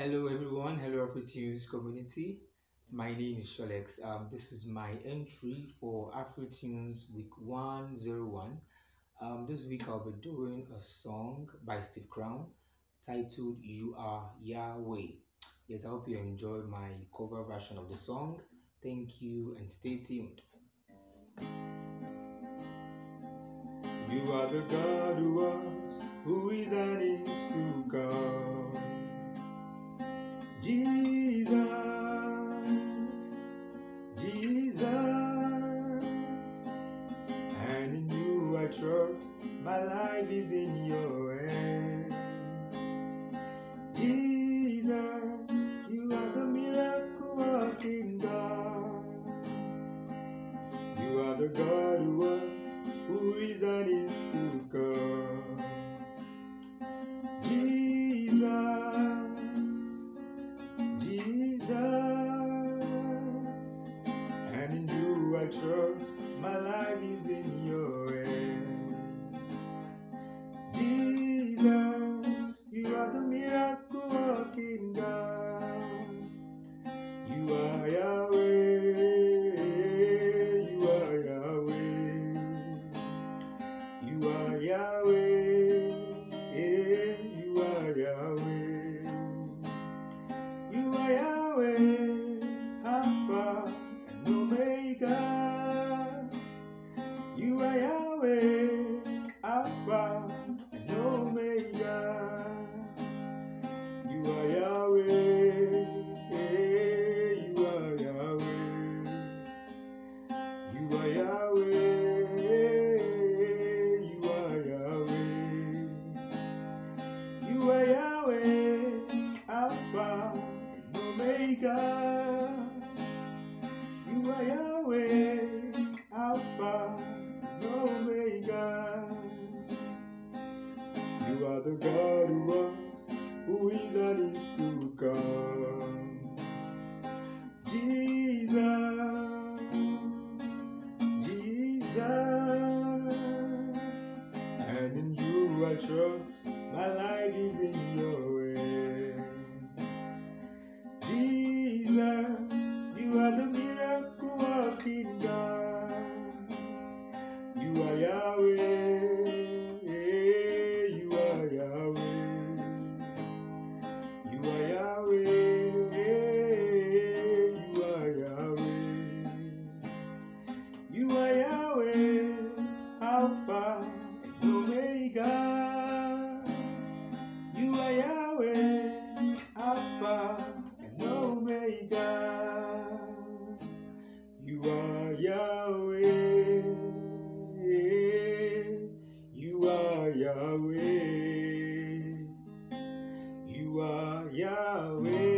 Hello everyone, hello Afri-tunes community. My name is Sholex. Um, this is my entry for Afri-tunes week 101. Um, this week I'll be doing a song by Steve Crown titled You Are Yahweh. Yes, I hope you enjoy my cover version of the song. Thank you and stay tuned. You are the God who was, who is and is to come. My life is in your hands. Jesus, you are the miracle working God. You are the God who was, who is and is to come. Jesus, Jesus, and in you I trust. My life is in your Omega. You are Yahweh, Alpha and Omega. You are the God who was, who is and is to come. Jesus, Jesus, and in you I trust. My life is in your Yahweh. are Yahweh.